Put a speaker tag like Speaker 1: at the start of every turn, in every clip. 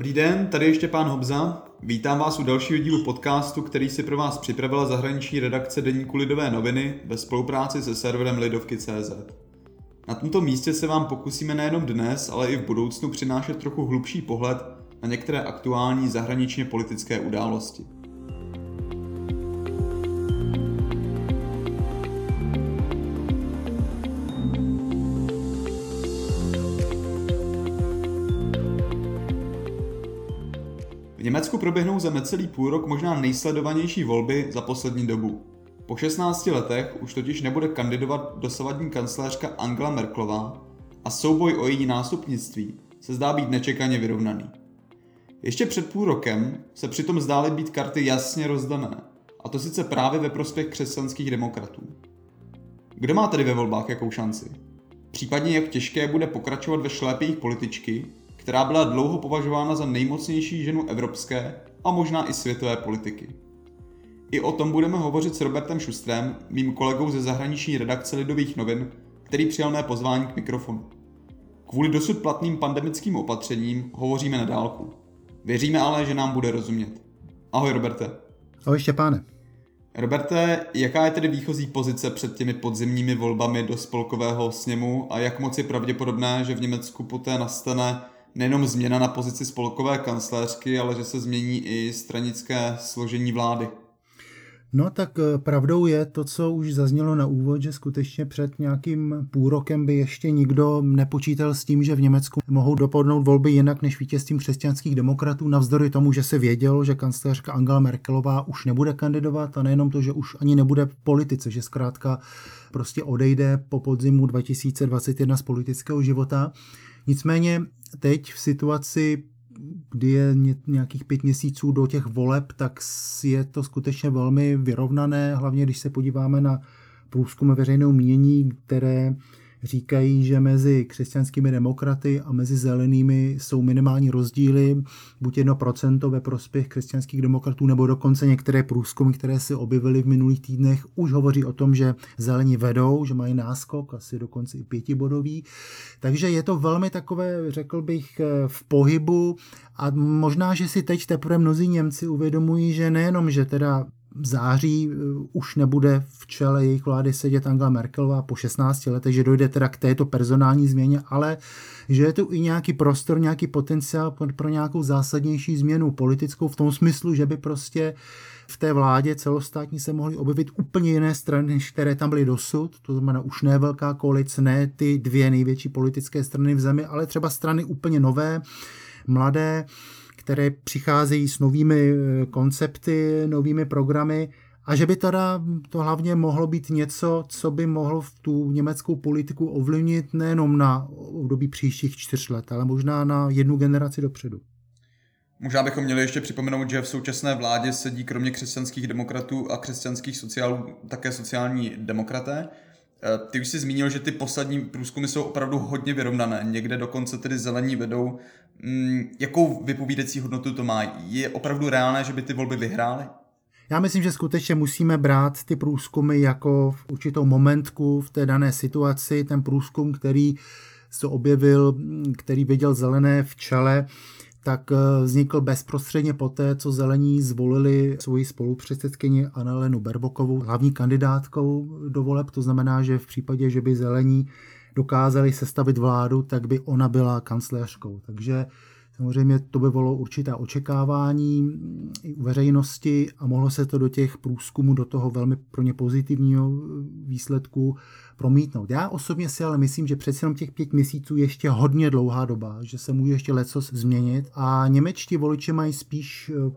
Speaker 1: Dobrý den, tady ještě pán Hobza. Vítám vás u dalšího dílu podcastu, který si pro vás připravila zahraniční redakce Deníku Lidové noviny ve spolupráci se serverem Lidovky.cz. Na tomto místě se vám pokusíme nejenom dnes, ale i v budoucnu přinášet trochu hlubší pohled na některé aktuální zahraničně politické události. Proběhnou za necelý půl rok možná nejsledovanější volby za poslední dobu. Po 16 letech už totiž nebude kandidovat dosavadní kancléřka Angela Merklová a souboj o její nástupnictví se zdá být nečekaně vyrovnaný. Ještě před půl rokem se přitom zdály být karty jasně rozdané, a to sice právě ve prospěch křesťanských demokratů. Kdo má tedy ve volbách jakou šanci? Případně jak těžké bude pokračovat ve šlépích političky, která byla dlouho považována za nejmocnější ženu evropské a možná i světové politiky. I o tom budeme hovořit s Robertem Šustrem, mým kolegou ze zahraniční redakce Lidových novin, který přijal mé pozvání k mikrofonu. Kvůli dosud platným pandemickým opatřením hovoříme na dálku. Věříme ale, že nám bude rozumět. Ahoj Roberte.
Speaker 2: Ahoj Štěpáne.
Speaker 1: Roberte, jaká je tedy výchozí pozice před těmi podzimními volbami do spolkového sněmu a jak moc je pravděpodobné, že v Německu poté nastane nejenom změna na pozici spolkové kancléřky, ale že se změní i stranické složení vlády.
Speaker 2: No tak eh, pravdou je to, co už zaznělo na úvod, že skutečně před nějakým půl rokem by ještě nikdo nepočítal s tím, že v Německu mohou dopadnout volby jinak než vítězstvím křesťanských demokratů, navzdory tomu, že se vědělo, že kancléřka Angela Merkelová už nebude kandidovat a nejenom to, že už ani nebude v politice, že zkrátka prostě odejde po podzimu 2021 z politického života. Nicméně teď v situaci, kdy je nějakých pět měsíců do těch voleb, tak je to skutečně velmi vyrovnané, hlavně když se podíváme na průzkumy veřejného mínění, které říkají, že mezi křesťanskými demokraty a mezi zelenými jsou minimální rozdíly, buď 1% ve prospěch křesťanských demokratů, nebo dokonce některé průzkumy, které se objevily v minulých týdnech, už hovoří o tom, že zelení vedou, že mají náskok, asi dokonce i pětibodový. Takže je to velmi takové, řekl bych, v pohybu a možná, že si teď teprve mnozí Němci uvědomují, že nejenom, že teda září eh, už nebude v čele jejich vlády sedět Angela Merkelová po 16 letech, že dojde teda k této personální změně, ale že je tu i nějaký prostor, nějaký potenciál pro nějakou zásadnější změnu politickou v tom smyslu, že by prostě v té vládě celostátní se mohly objevit úplně jiné strany, než které tam byly dosud. To znamená už ne velká koalice, ne ty dvě největší politické strany v zemi, ale třeba strany úplně nové, mladé, které přicházejí s novými eh, koncepty, novými programy a že by teda to hlavně mohlo být něco, co by mohlo v tu německou politiku ovlivnit nejenom na období příštích čtyř let, ale možná na jednu generaci dopředu.
Speaker 1: Možná bychom měli ještě připomenout, že v současné vládě sedí kromě křesťanských demokratů a křesťanských sociálů také sociální demokraté. Eh, ty už jsi zmínil, že ty poslední průzkumy jsou opravdu hodně vyrovnané. Někde dokonce tedy zelení vedou. Mm, jakou vypovídací hodnotu to má? Je opravdu reálné, že by ty volby vyhrály?
Speaker 2: Já myslím, že skutečně musíme brát ty průzkumy jako v určitou momentku v té dané situaci. Ten průzkum, který se objevil, který viděl zelené v čele, tak eh, vznikl bezprostředně poté, co zelení zvolili svoji spolupředsedkyni Annelenu Berbokovou hlavní kandidátkou do voleb. To znamená, že v případě, že by zelení dokázali sestavit vládu, tak by ona byla kancléřkou. Takže Samozřejmě to by bylo určitá očekávání i u veřejnosti a mohlo se to do těch průzkumů, do toho velmi pro ně pozitivního výsledku promítnout. Já osobně si ale myslím, že přeci jenom těch pět měsíců je ještě hodně dlouhá doba, že se může ještě lecos změnit a němečtí voliči mají spíš eh,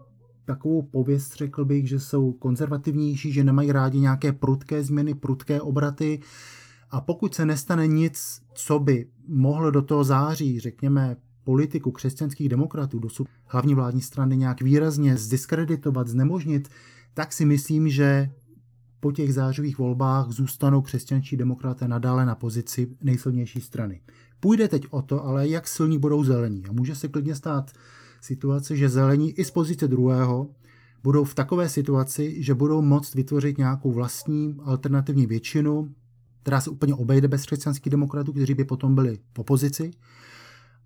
Speaker 2: takovou pověst, řekl bych, že jsou konzervativnější, že nemají rádi nějaké prudké změny, prudké obraty, a pokud se nestane nic, co by mohlo do toho září, řekněme, politiku křesťanských demokratů, dosud hlavní vládní strany nějak výrazně zdiskreditovat, znemožnit, tak si myslím, že po těch zářivých volbách zůstanou křesťanští demokraté nadále na pozici nejsilnější strany. Půjde teď o to, ale jak silní budou zelení. A může se klidně stát situace, že zelení i z pozice druhého budou v takové situaci, že budou moct vytvořit nějakou vlastní alternativní většinu, která se úplně obejde bez křesťanských demokratů, kteří by potom byli v opozici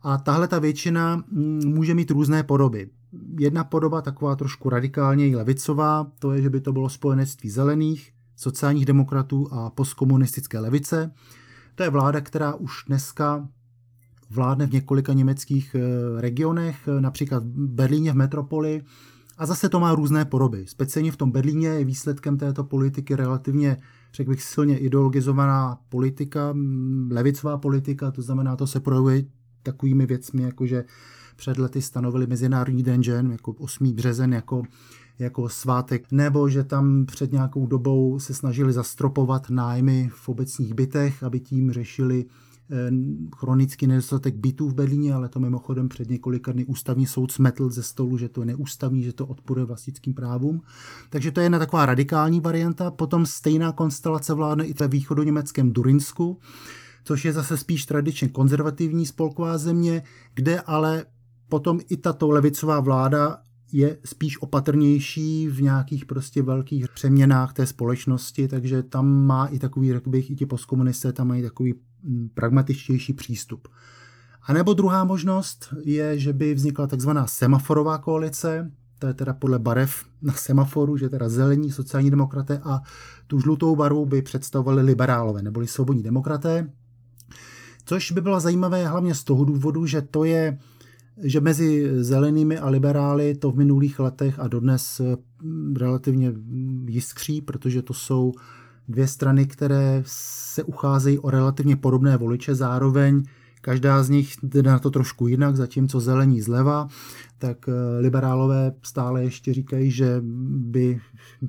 Speaker 2: A tahle ta většina mm, může mít různé podoby. Jedna podoba, taková trošku radikálně levicová, to je, že by to bylo spojenectví zelených, sociálních demokratů a postkomunistické levice. To je vláda, která už dneska vládne v několika německých eh, regionech, eh, například v Berlíně v metropoli. A zase to má různé podoby. Speciálně v tom Berlíně je výsledkem této politiky relativně, řekl bych, silně ideologizovaná politika, levicová politika, to znamená, to se projevuje takovými věcmi, jako že před lety stanovili Mezinárodní den žen, jako 8. březen, jako jako svátek, nebo že tam před nějakou dobou se snažili zastropovat nájmy v obecních bytech, aby tím řešili eh, chronický nedostatek bytů v Berlíně, ale to mimochodem před několika dny ústavní soud smetl ze stolu, že to je neústavní, že to odporuje vlastnickým právům. Takže to je jedna taková radikální varianta. Potom stejná konstelace vládne i ve východoněmeckém Durinsku, což je zase spíš tradičně konzervativní spolková země, kde ale potom i tato levicová vláda je spíš opatrnější v nějakých prostě velkých přeměnách té společnosti, takže tam má i takový, řekl bych, i ti postkomunisté tam mají takový mm, pragmatičtější přístup. A nebo druhá možnost je, že by vznikla takzvaná semaforová koalice, to je teda podle barev na semaforu, že teda zelení sociální demokraté a tu žlutou barvu by představovali liberálové neboli svobodní demokraté, což by bylo zajímavé hlavně z toho důvodu, že to je že mezi zelenými a liberály to v minulých letech a dodnes eh, relativně jiskří, protože to jsou dvě strany, které se ucházejí o relativně podobné voliče, zároveň každá z nich jde na to trošku jinak, zatímco zelení zleva tak eh, liberálové stále ještě říkají, že by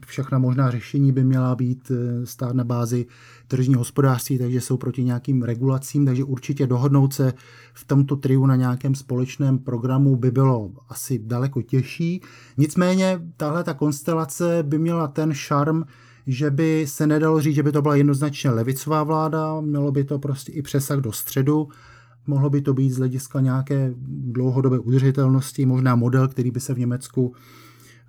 Speaker 2: všechna možná řešení by měla být eh, stát na bázi tržní hospodářství, takže jsou proti nějakým regulacím, takže určitě dohodnout se v tomto triu na nějakém společném programu by bylo asi daleko těžší. Nicméně tahle ta konstelace by měla ten šarm, že by se nedalo říct, že by to byla jednoznačně levicová vláda, mělo by to prostě i přesah do středu, Mohlo by to být z hlediska nějaké dlouhodobé udržitelnosti, možná model, který by se v Německu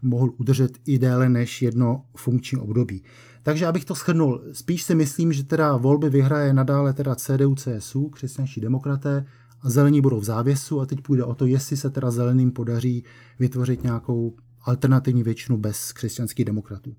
Speaker 2: mohl udržet i déle než jedno funkční období. Takže abych to shrnul, spíš si myslím, že teda volby vyhraje nadále teda CDU, CSU, křesťanští demokraté, a zelení budou v závěsu a teď půjde o to, jestli se teda zeleným podaří vytvořit nějakou alternativní většinu bez křesťanských demokratů.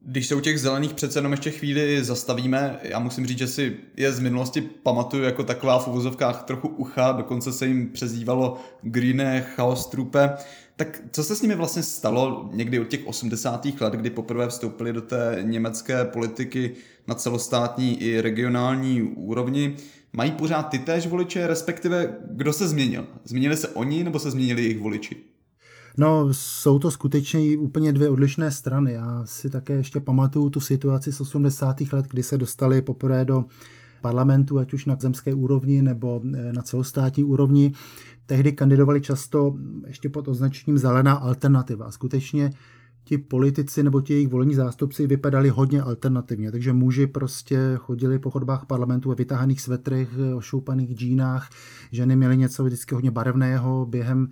Speaker 1: Když se u těch zelených přece jenom ještě chvíli zastavíme, já musím říct, že si je z minulosti pamatuju jako taková v uvozovkách trochu ucha, dokonce se jim přezdívalo Green Chaos Trupe. Tak co se s nimi vlastně stalo někdy od těch 80. let, kdy poprvé vstoupili do té německé politiky na celostátní i regionální úrovni? Mají pořád ty též voliče, respektive kdo se změnil? Změnili se oni nebo se změnili jejich voliči?
Speaker 2: No, jsou to skutečně úplně dvě odlišné strany. Já si také ještě pamatuju tu situaci z 80. let, kdy se dostali poprvé do parlamentu, ať už na zemské úrovni nebo eh, na celostátní úrovni. Tehdy kandidovali často ještě pod označením zelená alternativa. Skutečně ti politici nebo ti jejich volení zástupci vypadali hodně alternativně, takže muži prostě chodili po chodbách parlamentu ve vytáhaných svetrech, ošoupaných džínách, ženy měly něco vždycky hodně barevného během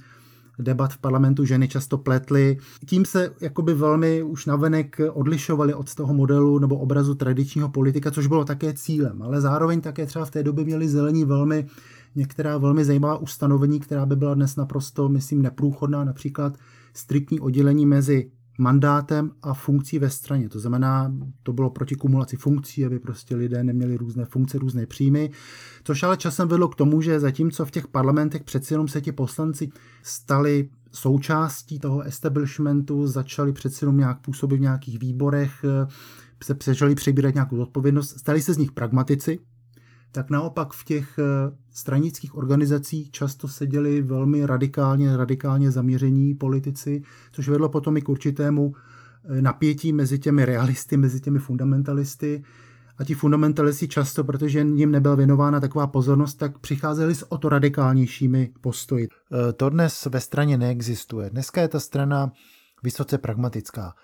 Speaker 2: debat v parlamentu ženy často pletly. Tím se jakoby velmi už navenek odlišovali od toho modelu nebo obrazu tradičního politika, což bylo také cílem. Ale zároveň také třeba v té době měli zelení velmi některá velmi zajímavá ustanovení, která by byla dnes naprosto, myslím, neprůchodná, například striktní oddělení mezi mandátem a funkcí ve straně. To znamená, to bylo proti kumulaci funkcí, aby prostě lidé neměli různé funkce, různé příjmy, což ale časem vedlo k tomu, že zatímco v těch parlamentech přeci jenom se ti poslanci stali součástí toho establishmentu, začali přeci jenom nějak působit v nějakých výborech, se přežali přebírat nějakou odpovědnost, stali se z nich pragmatici, tak naopak v těch eh, stranických organizacích často seděli velmi radikálně, radikálně zaměření politici, což vedlo potom i k určitému eh, napětí mezi těmi realisty, mezi těmi fundamentalisty. A ti fundamentalisti často, protože jim nebyla věnována taková pozornost, tak přicházeli s o to radikálnějšími postoji. Eh, to dnes ve straně neexistuje. Dneska je ta strana vysoce pragmatická.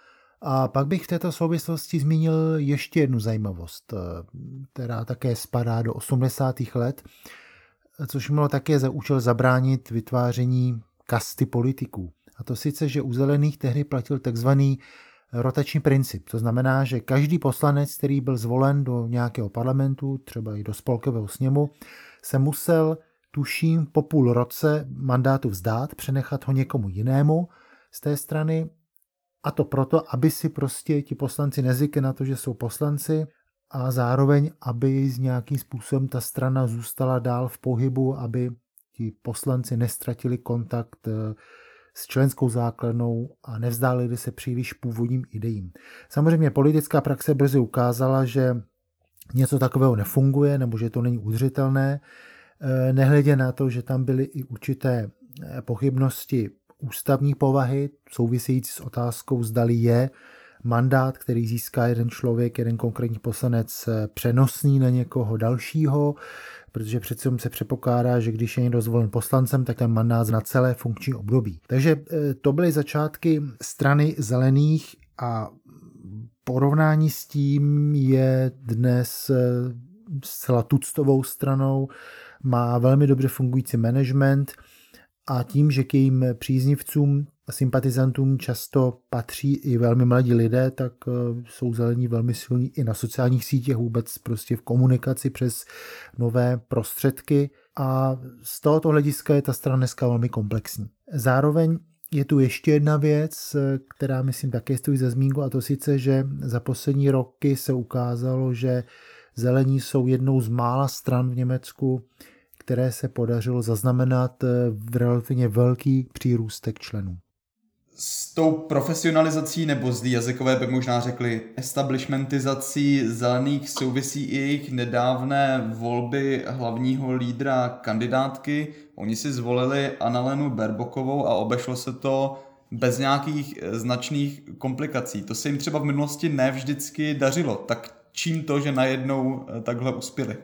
Speaker 2: A pak bych v této souvislosti zmínil ještě jednu zajímavost, eh, která také spadá do 80. let, což mělo také za účel zabránit vytváření kasty politiků. A to sice, že u zelených tehdy platil takzvaný rotační princip. To znamená, že každý poslanec, který byl zvolen do nějakého parlamentu, třeba i do spolkového sněmu, se musel tuším po půl roce mandátu vzdát, přenechat ho někomu jinému z té strany a to proto, aby si prostě ti poslanci nezvykli na to, že jsou poslanci a zároveň, aby z nějakým způsobem ta strana zůstala dál v pohybu, aby ti poslanci nestratili kontakt eh, s členskou základnou a nevzdálili se příliš původním idejím. Samozřejmě politická praxe brzy ukázala, že něco takového nefunguje nebo že to není udržitelné, eh, nehledě na to, že tam byly i určité eh, pochybnosti ústavní povahy, související s otázkou, zdali je mandát, který získá jeden člověk, jeden konkrétní poslanec, eh, přenosný na někoho dalšího, protože přece se předpokládá, že když je někdo zvolen poslancem, tak ten mandát na celé funkční období. Takže to byly začátky strany zelených a porovnání s tím je dnes eh, zcela tuctovou stranou, má velmi dobře fungující management a tím, že k jejím příznivcům a sympatizantům často patří i velmi mladí lidé, tak eh, jsou zelení velmi silní i na sociálních sítích, vůbec prostě v komunikaci přes nové prostředky a z tohoto hlediska je ta strana dneska velmi komplexní. Zároveň je tu ještě jedna věc, která myslím také stojí za zmínku, a to sice, že za poslední roky se ukázalo, že zelení jsou jednou z mála stran v Německu, které se podařilo zaznamenat v relativně velký přírůstek členů.
Speaker 1: S tou profesionalizací nebo z jazykové by možná řekli establishmentizací zelených souvisí i jejich nedávné volby hlavního lídra kandidátky Oni si zvolili Annalenu Berbokovou a obešlo se to bez nějakých eh, značných komplikací. To se jim třeba v minulosti ne vždycky dařilo. Tak čím to, že najednou eh, takhle uspěli?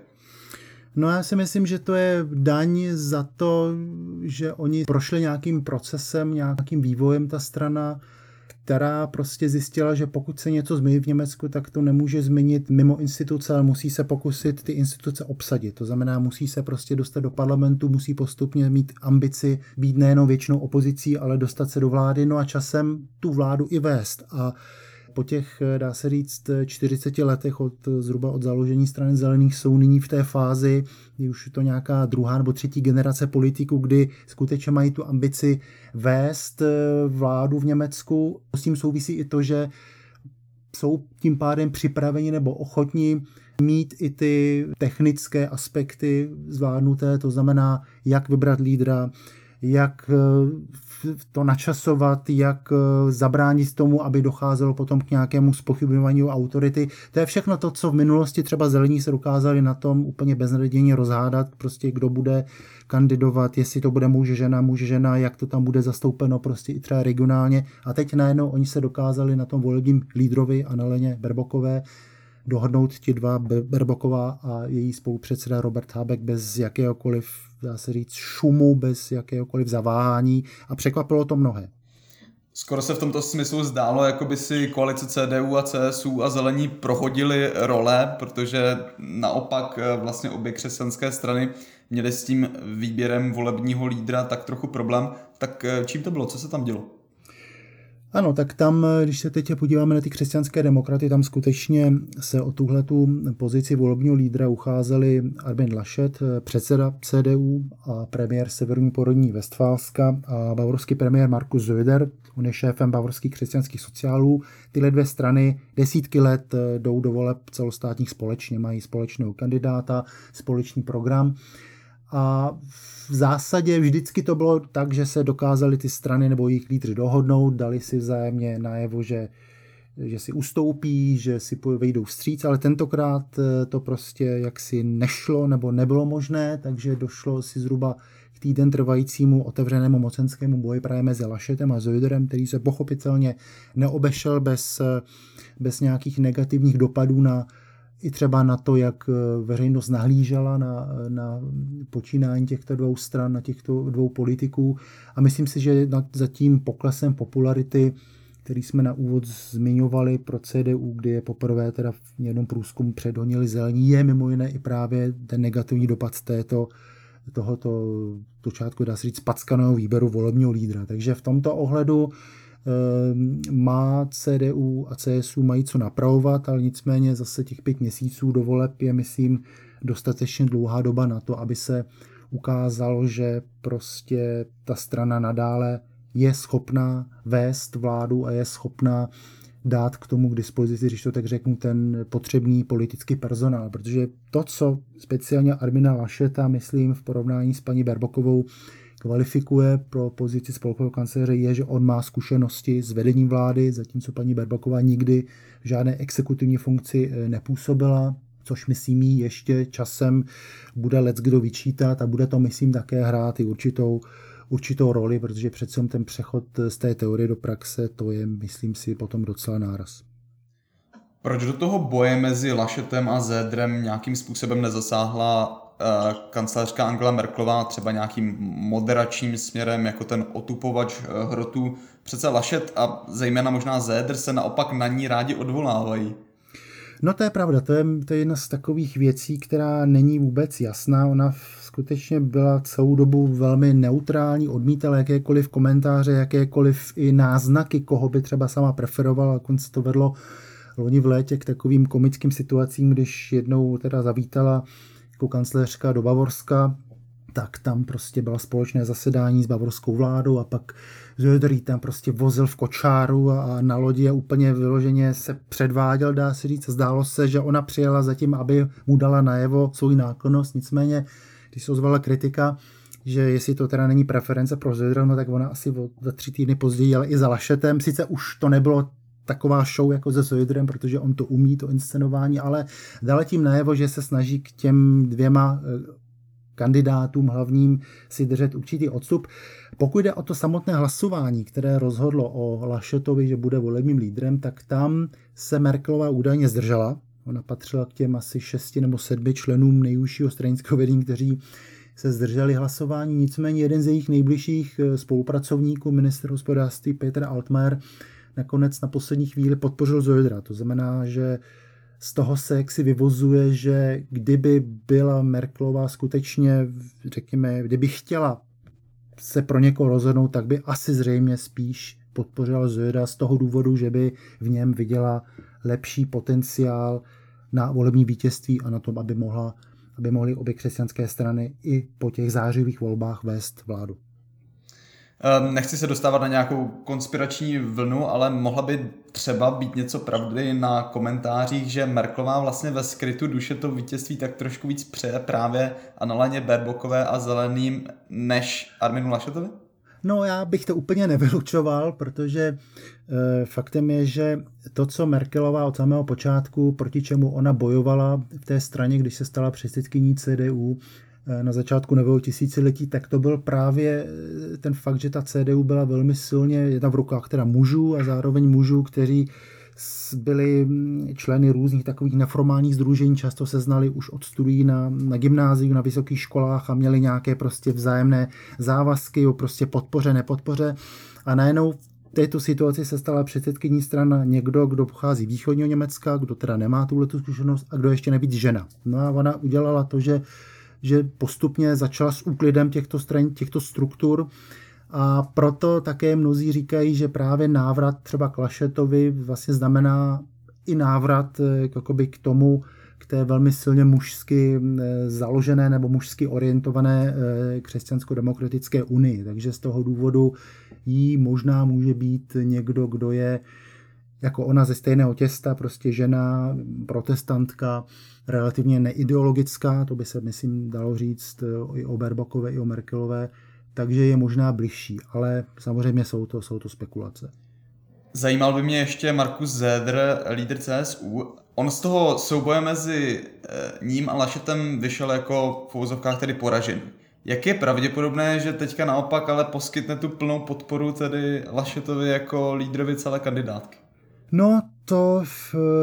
Speaker 2: No já si myslím, že to je daň za to, že oni prošli nějakým procesem, nějakým vývojem ta strana, která prostě zjistila, že pokud se něco změní v Německu, tak to nemůže změnit mimo instituce, ale musí se pokusit ty instituce obsadit. To znamená, musí se prostě dostat do parlamentu, musí postupně mít ambici být nejenom většinou opozicí, ale dostat se do vlády, no a časem tu vládu i vést. A po těch, eh, dá se říct, 40 letech od zhruba od založení strany zelených jsou nyní v té fázi, kdy už je to nějaká druhá nebo třetí generace politiků, kdy skutečně mají tu ambici vést eh, vládu v Německu. S tím souvisí i to, že jsou tím pádem připraveni nebo ochotní mít i ty technické aspekty zvládnuté, to znamená, jak vybrat lídra, jak eh, to načasovat, jak eh, zabránit tomu, aby docházelo potom k nějakému spochybňování autority. To je všechno to, co v minulosti třeba zelení se dokázali na tom úplně beznadějně rozhádat, prostě kdo bude kandidovat, jestli to bude muž, žena, muž, žena, jak to tam bude zastoupeno prostě i třeba regionálně. A teď najednou oni se dokázali na tom volebním lídrovi Analeně Berbokové dohodnout ti dva, Berboková a její spolupředseda Robert Habeck bez jakéhokoliv, dá se říct, šumu, bez jakéhokoliv zaváhání a překvapilo to mnohé.
Speaker 1: Skoro se v tomto smyslu zdálo, jako by si koalice CDU a CSU a zelení prohodili role, protože naopak eh, vlastně obě křesťanské strany měly s tím výběrem volebního lídra tak trochu problém. Tak eh, čím to bylo? Co se tam dělo?
Speaker 2: Ano, tak tam, když se teď podíváme na ty křesťanské demokraty, tam skutečně se o tuhletu pozici volebního lídra ucházeli Armin Laschet, předseda CDU a premiér Severní porodní Westfálska a bavorský premiér Markus Söder, on je šéfem bavorských křesťanských sociálů. Tyhle dvě strany desítky let jdou do voleb celostátních společně, mají společného kandidáta, společný program. A v zásadě vždycky to bylo tak, že se dokázali ty strany nebo jejich lídři dohodnout, dali si vzájemně najevo, že, že si ustoupí, že si vejdou vstříc, ale tentokrát eh, to prostě jaksi nešlo nebo nebylo možné, takže došlo si zhruba k týden trvajícímu otevřenému mocenskému boji právě mezi Lašetem a Zojderem, který se pochopitelně neobešel bez, eh, bez nějakých negativních dopadů na i třeba na to, jak eh, veřejnost nahlížela na, na počínání těchto dvou stran, na těchto dvou politiků. A myslím si, že nad, za tím poklesem popularity, který jsme na úvod zmiňovali pro CDU, kdy je poprvé teda v jednom průzkumu předhonili zelení, je mimo jiné i právě ten negativní dopad této, tohoto počátku, dá se říct, packaného výběru volebního lídra. Takže v tomto ohledu má CDU a CSU mají co napravovat, ale nicméně zase těch pět měsíců do voleb je, myslím, dostatečně dlouhá doba na to, aby se ukázalo, že prostě ta strana nadále je schopná vést vládu a je schopná dát k tomu k dispozici, když to tak řeknu, ten potřebný politický personál, protože to, co speciálně Armina Lašeta, myslím, v porovnání s paní Berbokovou, kvalifikuje pro pozici spolkového kancléře, je, že on má zkušenosti s vedením vlády, zatímco paní Berbaková nikdy v žádné exekutivní funkci eh, nepůsobila, což myslím jí ještě časem bude let kdo vyčítat a bude to, myslím, také hrát i určitou určitou roli, protože přece ten přechod z té teorie do praxe, to je, myslím si, potom docela náraz.
Speaker 1: Proč do toho boje mezi Lašetem a Zédrem nějakým způsobem nezasáhla kancelářka Angela Merklová třeba nějakým moderačním směrem, jako ten otupovač uh, hrotů? Přece Lašet a zejména možná Zédr se naopak na ní rádi odvolávají.
Speaker 2: No to je pravda, to je, to je jedna z takových věcí, která není vůbec jasná. Ona skutečně byla celou dobu velmi neutrální, odmítala jakékoliv komentáře, jakékoliv i náznaky, koho by třeba sama preferovala. Konce to vedlo loni v létě k takovým komickým situacím, když jednou teda zavítala jako kancléřka do Bavorska, tak tam prostě bylo společné zasedání s bavorskou vládou a pak Zöder tam prostě vozil v kočáru a na lodi a úplně vyloženě se předváděl, dá se říct. Zdálo se, že ona přijela zatím, aby mu dala najevo svou náklonost, nicméně když se ozvala kritika, že jestli to teda není preference pro Zödra, no tak ona asi za tři týdny později ale i za Lašetem. Sice už to nebylo taková show jako se Södrem, protože on to umí, to inscenování, ale dala tím najevo, že se snaží k těm dvěma eh, kandidátům hlavním si držet určitý odstup. Pokud jde o to samotné hlasování, které rozhodlo o Lašetovi, že bude volebním lídrem, tak tam se Merkelová údajně zdržela. Ona patřila k těm asi šesti nebo sedmi členům nejúžšího stranického vedení, kteří se zdrželi hlasování. Nicméně jeden z jejich nejbližších eh, spolupracovníků, minister hospodářství Peter Altmaier, nakonec na poslední chvíli podpořil Zojdra. To znamená, že z toho se jaksi vyvozuje, že kdyby byla Merklová skutečně, řekněme, kdyby chtěla se pro někoho rozhodnout, tak by asi zřejmě spíš podpořila Zojeda z toho důvodu, že by v něm viděla lepší potenciál na volební vítězství a na tom, aby, mohla, aby mohly obě křesťanské strany i po těch zářivých volbách vést vládu.
Speaker 1: Ehm, nechci se dostávat na nějakou konspirační vlnu, ale mohla by třeba být něco pravdy na komentářích, že Merklová vlastně ve skrytu duše to vítězství tak trošku víc přeje právě Analaně Berbokové a Zeleným než Arminu Lašetovi?
Speaker 2: No já bych to úplně nevylučoval, protože e, faktem je, že to, co Merkelová od samého počátku, proti čemu ona bojovala v té straně, když se stala předsedkyní CDU, na začátku nového tisíciletí, tak to byl právě eh, ten fakt, že ta CDU byla velmi silně jedna v rukách teda mužů a zároveň mužů, kteří byli mm, členy různých takových neformálních združení, často se znali už od studií na, na gymnáziu, na vysokých školách a měli nějaké prostě vzájemné závazky o prostě podpoře, nepodpoře. A najednou v této situaci se stala předsedkyní strana někdo, kdo pochází východního Německa, kdo teda nemá tuhle zkušenost a kdo ještě nevíc žena. No a ona udělala to, že že postupně začala s úklidem těchto stran, těchto struktur a proto také mnozí říkají, že právě návrat třeba k Lašetovi vlastně znamená i návrat eh, jakoby k tomu, k té velmi silně mužsky eh, založené nebo mužsky orientované eh, křesťansko-demokratické unii. Takže z toho důvodu jí možná může být někdo, kdo je jako ona ze stejného těsta, prostě žena, protestantka, relativně neideologická, to by se, myslím, dalo říct eh, i o Berbokové, i o Merkelové, takže je možná bližší, ale samozřejmě jsou to, jsou to spekulace.
Speaker 1: Zajímal by mě ještě Markus Zedr, lídr CSU. On z toho souboje mezi eh, ním a Lašetem vyšel jako v úvozovkách tedy poražený. Jak je pravděpodobné, že teďka naopak ale poskytne tu plnou podporu tedy Lašetovi jako lídrovi celé kandidátky?
Speaker 2: No, to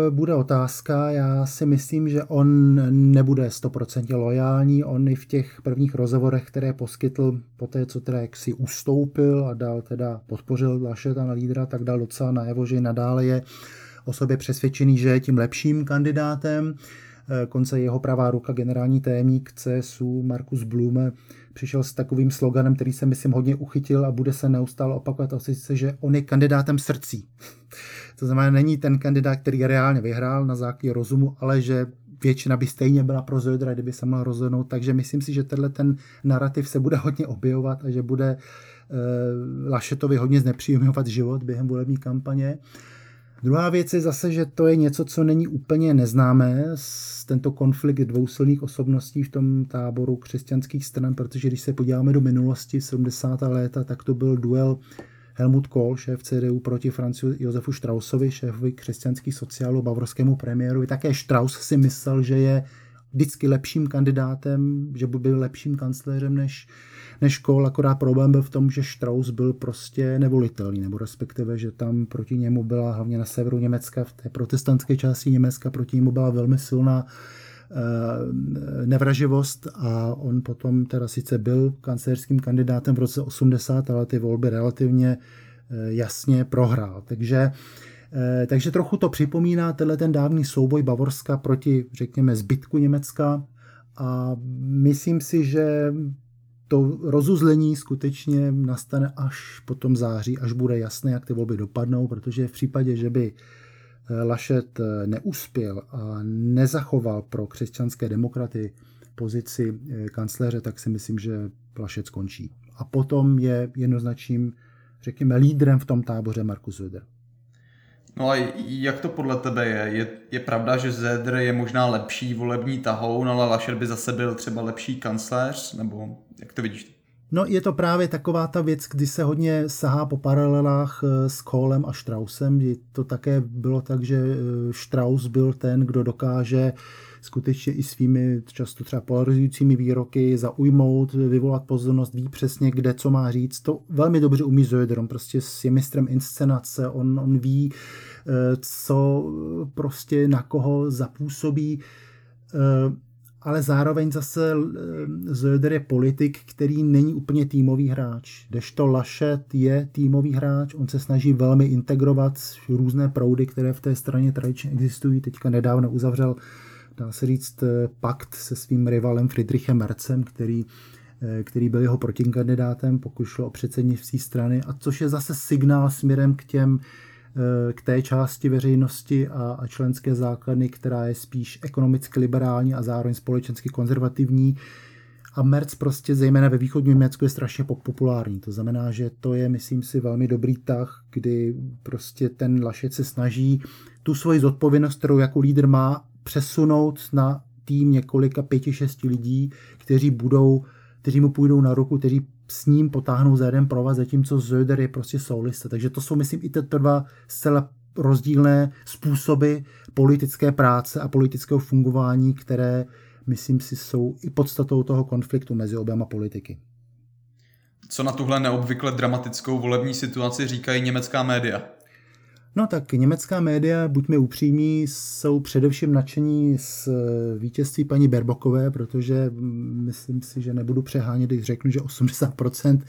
Speaker 2: bude otázka. Já si myslím, že on nebude 100% lojální. On i v těch prvních rozhovorech, které poskytl po té, co teda jaksi ustoupil a dal teda podpořil Lašeta na lídra, tak dal docela najevo, že nadále je o sobě přesvědčený, že je tím lepším kandidátem. Konce jeho pravá ruka, generální témík CSU Markus Blume, přišel s takovým sloganem, který se myslím hodně uchytil a bude se neustále opakovat, a sice, že on je kandidátem srdcí. To znamená, není ten kandidát, který reálně vyhrál na základě rozumu, ale že většina by stejně byla pro Zödra, kdyby se mohla rozhodnout, takže myslím si, že tenhle ten narrativ se bude hodně objevovat a že bude uh, Lašetovi hodně znepříjemňovat život během volební kampaně. Druhá věc je zase, že to je něco, co není úplně neznámé, tento konflikt dvou silných osobností v tom táboru křesťanských stran, protože když se podíváme do minulosti 70. léta, tak to byl duel Helmut Kohl, šéf CDU, proti Francu Josefu Straussovi, šéfovi křesťanských sociálů, bavorskému premiérovi. Také Strauss si myslel, že je vždycky lepším kandidátem, že by byl lepším kancléřem než, než Kohl, akorát problém byl v tom, že Strauss byl prostě nevolitelný, nebo respektive, že tam proti němu byla hlavně na severu Německa, v té protestantské části Německa, proti němu byla velmi silná Eh, nevraživost a on potom teda sice byl kancelářským kandidátem v roce 80, ale ty volby relativně eh, jasně prohrál. Takže eh, takže trochu to připomíná tenhle ten dávný souboj Bavorska proti, řekněme, zbytku Německa a myslím si, že to rozuzlení skutečně nastane až po tom září, až bude jasné, jak ty volby dopadnou, protože v případě, že by Lašet eh, neuspěl a nezachoval pro křesťanské demokraty pozici eh, kancléře, tak si myslím, že Lašet skončí. A potom je jednoznačným, řekněme, lídrem v tom táboře Markus Söder.
Speaker 1: No a jak to podle tebe je? je? Je pravda, že Zedr je možná lepší volební tahoun, ale Lašet by zase byl třeba lepší kancléř? Nebo jak to vidíš?
Speaker 2: No je to právě taková ta věc, kdy se hodně sahá po paralelách eh, s Kohlem a Straussem, kdy to také bylo tak, že eh, Strauss byl ten, kdo dokáže skutečně i svými často třeba polarizujícími výroky zaujmout, vyvolat pozornost, ví přesně, kde co má říct. To velmi dobře umí Zöder, on prostě je mistrem inscenace, on, on ví, eh, co prostě na koho zapůsobí ale zároveň zase eh, Zöder je politik, který není úplně týmový hráč. Kdežto Lašet je týmový hráč, on se snaží velmi integrovat různé proudy, které v té straně tradičně existují. Teďka nedávno uzavřel, dá se říct, eh, pakt se svým rivalem Friedrichem Mercem, který eh, který byl jeho protikandidátem, pokud šlo o předsednictví strany, a což je zase signál směrem k těm k té části veřejnosti a, a členské základny, která je spíš ekonomicky liberální a zároveň společensky konzervativní. A Merc prostě zejména ve východním Německu je strašně populární. To znamená, že to je, myslím si, velmi dobrý tah, kdy prostě ten Lašet se snaží tu svoji zodpovědnost, kterou jako lídr má, přesunout na tým několika pěti, šesti lidí, kteří budou, kteří mu půjdou na ruku, kteří s ním potáhnou za jeden provaz, zatímco Zöder je prostě solista. Takže to jsou, myslím, i ty dva zcela rozdílné způsoby politické práce a politického fungování, které, myslím si, jsou i podstatou toho konfliktu mezi oběma politiky.
Speaker 1: Co na tuhle neobvykle dramatickou volební situaci říkají německá média?
Speaker 2: No tak německá média, buďme upřímní, jsou především nadšení z eh, vítězství paní Berbokové, protože mm, myslím si, že nebudu přehánět, když řeknu, že 80%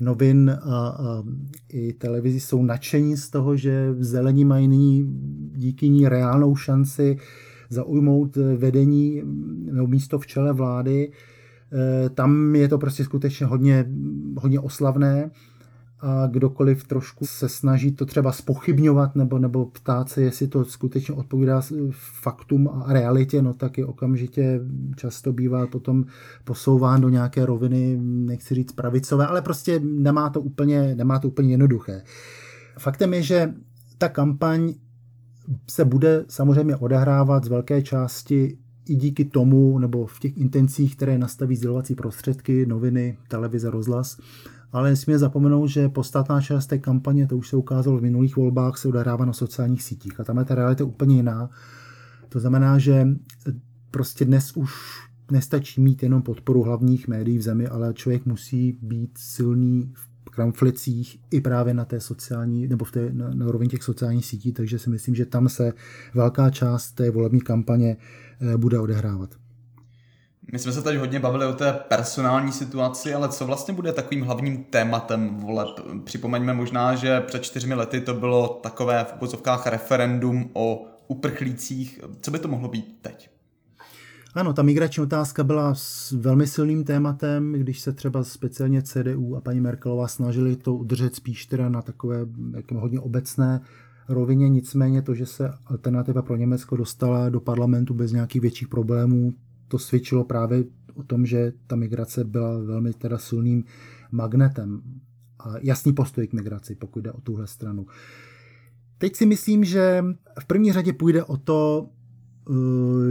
Speaker 2: novin a, a i televizi jsou nadšení z toho, že zelení mají nyní díky ní reálnou šanci zaujmout vedení nebo místo v čele vlády. Eh, tam je to prostě skutečně hodně, hodně oslavné a kdokoliv trošku se snaží to třeba spochybňovat nebo, nebo ptát se, jestli to skutečně odpovídá faktům a realitě, no tak je okamžitě často bývá potom posouván do nějaké roviny, nechci říct pravicové, ale prostě nemá to úplně, nemá to úplně jednoduché. Faktem je, že ta kampaň se bude samozřejmě odehrávat z velké části i díky tomu, nebo v těch intencích, které nastaví sdělovací prostředky, noviny, televize, rozhlas, ale nesmíme zapomenout, že podstatná část té kampaně, to už se ukázalo v minulých volbách, se odehrává na sociálních sítích a tam je ta realita úplně jiná. To znamená, že prostě dnes už nestačí mít jenom podporu hlavních médií v zemi, ale člověk musí být silný v kramflicích i právě na té sociální, nebo v té, na, na úroveň těch sociálních sítí, takže si myslím, že tam se velká část té volební kampaně eh, bude odehrávat.
Speaker 1: My jsme se tady hodně bavili o té personální situaci, ale co vlastně bude takovým hlavním tématem voleb? Připomeňme možná, že před čtyřmi lety to bylo takové v pozovkách referendum o uprchlících. Co by to mohlo být teď?
Speaker 2: Ano, ta migrační otázka byla s velmi silným tématem, když se třeba speciálně CDU a paní Merkelová snažili to udržet spíš teda na takové hodně obecné rovině, nicméně to, že se alternativa pro Německo dostala do parlamentu bez nějakých větších problémů, to svědčilo právě o tom, že ta migrace byla velmi teda silným magnetem a jasný postoj k migraci, pokud jde o tuhle stranu. Teď si myslím, že v první řadě půjde o to, eh,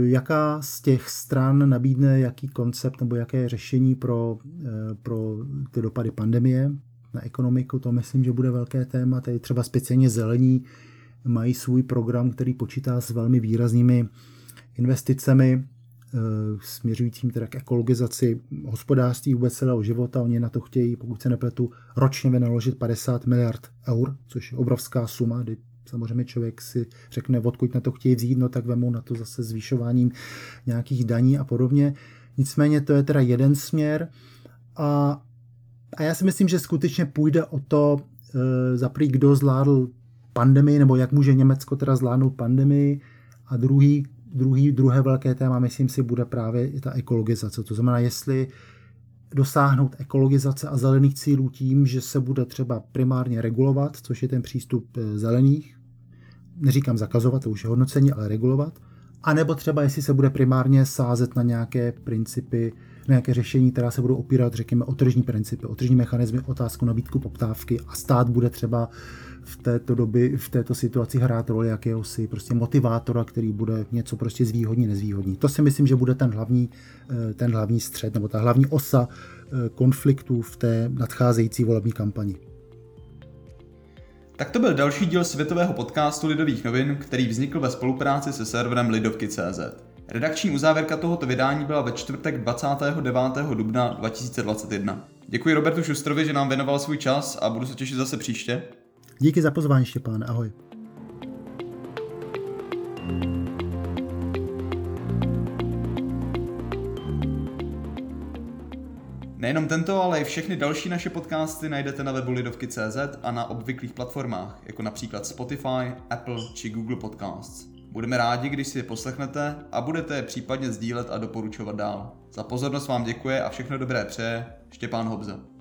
Speaker 2: jaká z těch stran nabídne jaký koncept nebo jaké řešení pro, eh, pro ty dopady pandemie na ekonomiku. To myslím, že bude velké téma. Tady třeba speciálně zelení mají svůj program, který počítá s velmi výraznými investicemi směřujícím teda k ekologizaci hospodářství vůbec celého života. Oni na to chtějí, pokud se nepletu, ročně vynaložit 50 miliard eur, což je obrovská suma, kdy samozřejmě člověk si řekne, odkud na to chtějí vzít, no tak vemou na to zase zvýšováním nějakých daní a podobně. Nicméně to je teda jeden směr a, a já si myslím, že skutečně půjde o to, e, za kdo zvládl pandemii, nebo jak může Německo teda zvládnout pandemii a druhý, druhý, druhé velké téma, myslím si, bude právě ta ekologizace. To znamená, jestli dosáhnout ekologizace a zelených cílů tím, že se bude třeba primárně regulovat, což je ten přístup eh, zelených, neříkám zakazovat, to už je hodnocení, ale regulovat, a nebo třeba jestli se bude primárně sázet na nějaké principy, na nějaké řešení, která se budou opírat, řekněme, o tržní principy, o tržní mechanizmy, otázku nabídku, poptávky a stát bude třeba v této době, v této situaci hrát roli jakéhosi prostě motivátora, který bude něco prostě zvýhodní, nezvýhodní. To si myslím, že bude ten hlavní, eh, ten hlavní střed nebo ta hlavní osa eh, konfliktů v té nadcházející volební kampani.
Speaker 1: Tak to byl další díl světového podcastu Lidových novin, který vznikl ve spolupráci se serverem Lidovky.cz. Redakční uzávěrka tohoto vydání byla ve čtvrtek 29. dubna 2021. Děkuji Robertu Šustrovi, že nám věnoval svůj čas a budu se těšit zase příště.
Speaker 2: Díky za pozvání, Štěpán. Ahoj.
Speaker 1: Nejenom tento, ale i všechny další naše podcasty najdete na webu Lidovky.cz a na obvyklých platformách, jako například Spotify, Apple či Google Podcasts. Budeme rádi, když si je poslechnete a budete je případně sdílet a doporučovat dál. Za pozornost vám děkuje a všechno dobré přeje Štěpán Hobza.